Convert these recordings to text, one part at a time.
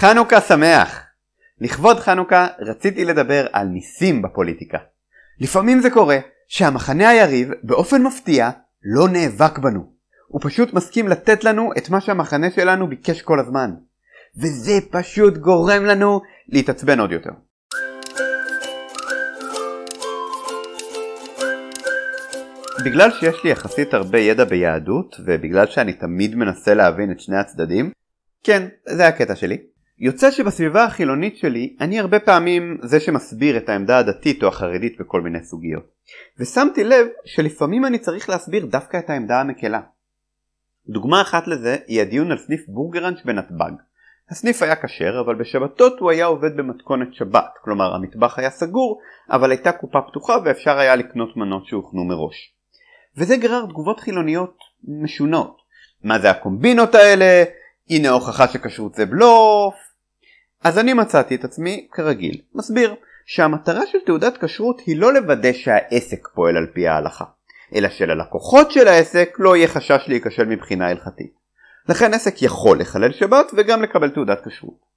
חנוכה שמח! לכבוד חנוכה רציתי לדבר על ניסים בפוליטיקה. לפעמים זה קורה שהמחנה היריב באופן מפתיע לא נאבק בנו. הוא פשוט מסכים לתת לנו את מה שהמחנה שלנו ביקש כל הזמן. וזה פשוט גורם לנו להתעצבן עוד יותר. בגלל שיש לי יחסית הרבה ידע ביהדות, ובגלל שאני תמיד מנסה להבין את שני הצדדים, כן, זה הקטע שלי. יוצא שבסביבה החילונית שלי אני הרבה פעמים זה שמסביר את העמדה הדתית או החרדית בכל מיני סוגיות. ושמתי לב שלפעמים אני צריך להסביר דווקא את העמדה המקלה. דוגמה אחת לזה היא הדיון על סניף בורגראנץ' בנתב"ג. הסניף היה כשר אבל בשבתות הוא היה עובד במתכונת שבת, כלומר המטבח היה סגור אבל הייתה קופה פתוחה ואפשר היה לקנות מנות שהוכנו מראש. וזה גרר תגובות חילוניות משונות. מה זה הקומבינות האלה? הנה הוכחה שכשרות זה בלוף. אז אני מצאתי את עצמי, כרגיל, מסביר שהמטרה של תעודת כשרות היא לא לוודא שהעסק פועל על פי ההלכה, אלא שללקוחות של העסק לא יהיה חשש להיכשל מבחינה הלכתית. לכן עסק יכול לחלל שבת וגם לקבל תעודת כשרות.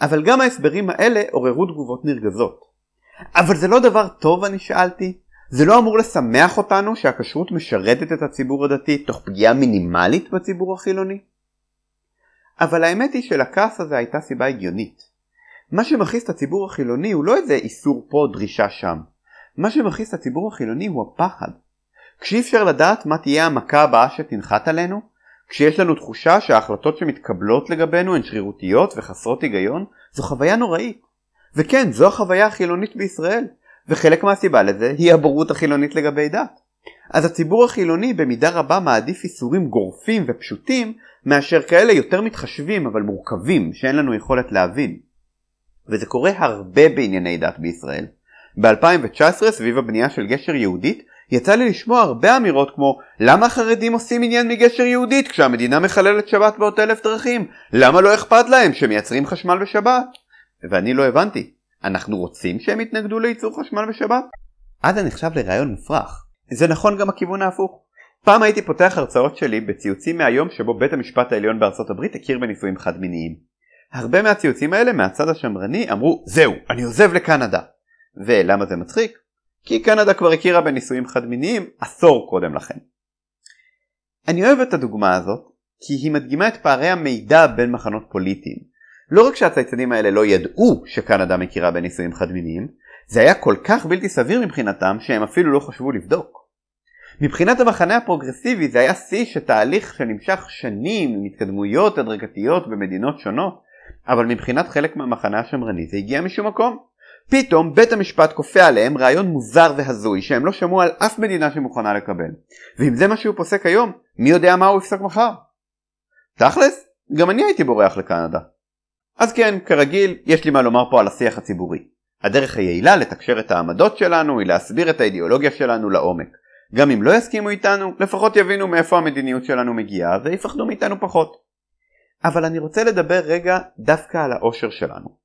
אבל גם ההסברים האלה עוררו תגובות נרגזות. אבל זה לא דבר טוב אני שאלתי? זה לא אמור לשמח אותנו שהכשרות משרתת את הציבור הדתי תוך פגיעה מינימלית בציבור החילוני? אבל האמת היא שלכעס הזה הייתה סיבה הגיונית. מה שמכעיס את הציבור החילוני הוא לא איזה איסור פה דרישה שם. מה שמכעיס את הציבור החילוני הוא הפחד. כשאי אפשר לדעת מה תהיה המכה הבאה שתנחת עלינו, כשיש לנו תחושה שההחלטות שמתקבלות לגבינו הן שרירותיות וחסרות היגיון, זו חוויה נוראית. וכן, זו החוויה החילונית בישראל, וחלק מהסיבה לזה היא הבורות החילונית לגבי דת. אז הציבור החילוני במידה רבה מעדיף איסורים גורפים ופשוטים מאשר כאלה יותר מתחשבים אבל מורכבים שאין לנו יכולת להבין. וזה קורה הרבה בענייני דת בישראל. ב-2019 סביב הבנייה של גשר יהודית יצא לי לשמוע הרבה אמירות כמו למה החרדים עושים עניין מגשר יהודית כשהמדינה מחללת שבת בעוד אלף דרכים? למה לא אכפת להם שמייצרים חשמל בשבת? ואני לא הבנתי, אנחנו רוצים שהם יתנגדו לייצור חשמל בשבת? אז זה נחשב לרעיון מופרך. זה נכון גם הכיוון ההפוך. פעם הייתי פותח הרצאות שלי בציוצים מהיום שבו בית המשפט העליון בארצות הברית הכיר בנישואים חד מיניים. הרבה מהציוצים האלה מהצד השמרני אמרו זהו, אני עוזב לקנדה. ולמה זה מצחיק? כי קנדה כבר הכירה בנישואים חד מיניים עשור קודם לכן. אני אוהב את הדוגמה הזאת כי היא מדגימה את פערי המידע בין מחנות פוליטיים. לא רק שהצייצנים האלה לא ידעו שקנדה מכירה בנישואים חד מיניים, זה היה כל כך בלתי סביר מבחינתם שהם אפילו לא חשבו לבדוק. מבחינת המחנה הפרוגרסיבי זה היה שיא שתהליך שנמשך שנים עם התקדמויות הדרגתיות במדינות שונות, אבל מבחינת חלק מהמחנה השמרני זה הגיע משום מקום. פתאום בית המשפט כופה עליהם רעיון מוזר והזוי שהם לא שמעו על אף מדינה שמוכנה לקבל. ואם זה מה שהוא פוסק היום, מי יודע מה הוא יפסק מחר? תכלס, גם אני הייתי בורח לקנדה. אז כן, כרגיל, יש לי מה לומר פה על השיח הציבורי. הדרך היעילה לתקשר את העמדות שלנו היא להסביר את האידיאולוגיה שלנו לעומק. גם אם לא יסכימו איתנו, לפחות יבינו מאיפה המדיניות שלנו מגיעה ויפחדו מאיתנו פחות. אבל אני רוצה לדבר רגע דווקא על האושר שלנו.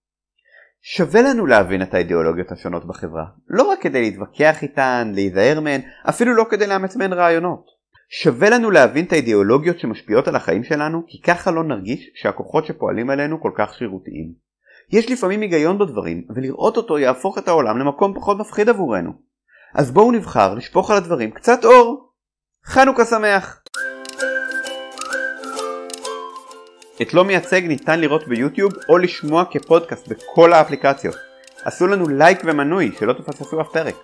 שווה לנו להבין את האידיאולוגיות השונות בחברה, לא רק כדי להתווכח איתן, להיזהר מהן, אפילו לא כדי לאמץ מהן רעיונות. שווה לנו להבין את האידיאולוגיות שמשפיעות על החיים שלנו, כי ככה לא נרגיש שהכוחות שפועלים עלינו כל כך שרירותיים. יש לפעמים היגיון בדברים, ולראות אותו יהפוך את העולם למקום פחות מפחיד עבורנו. אז בואו נבחר לשפוך על הדברים קצת אור. חנוכה שמח! את לא מייצג ניתן לראות ביוטיוב או לשמוע כפודקאסט בכל האפליקציות. עשו לנו לייק ומנוי שלא תפספסו אף פרק.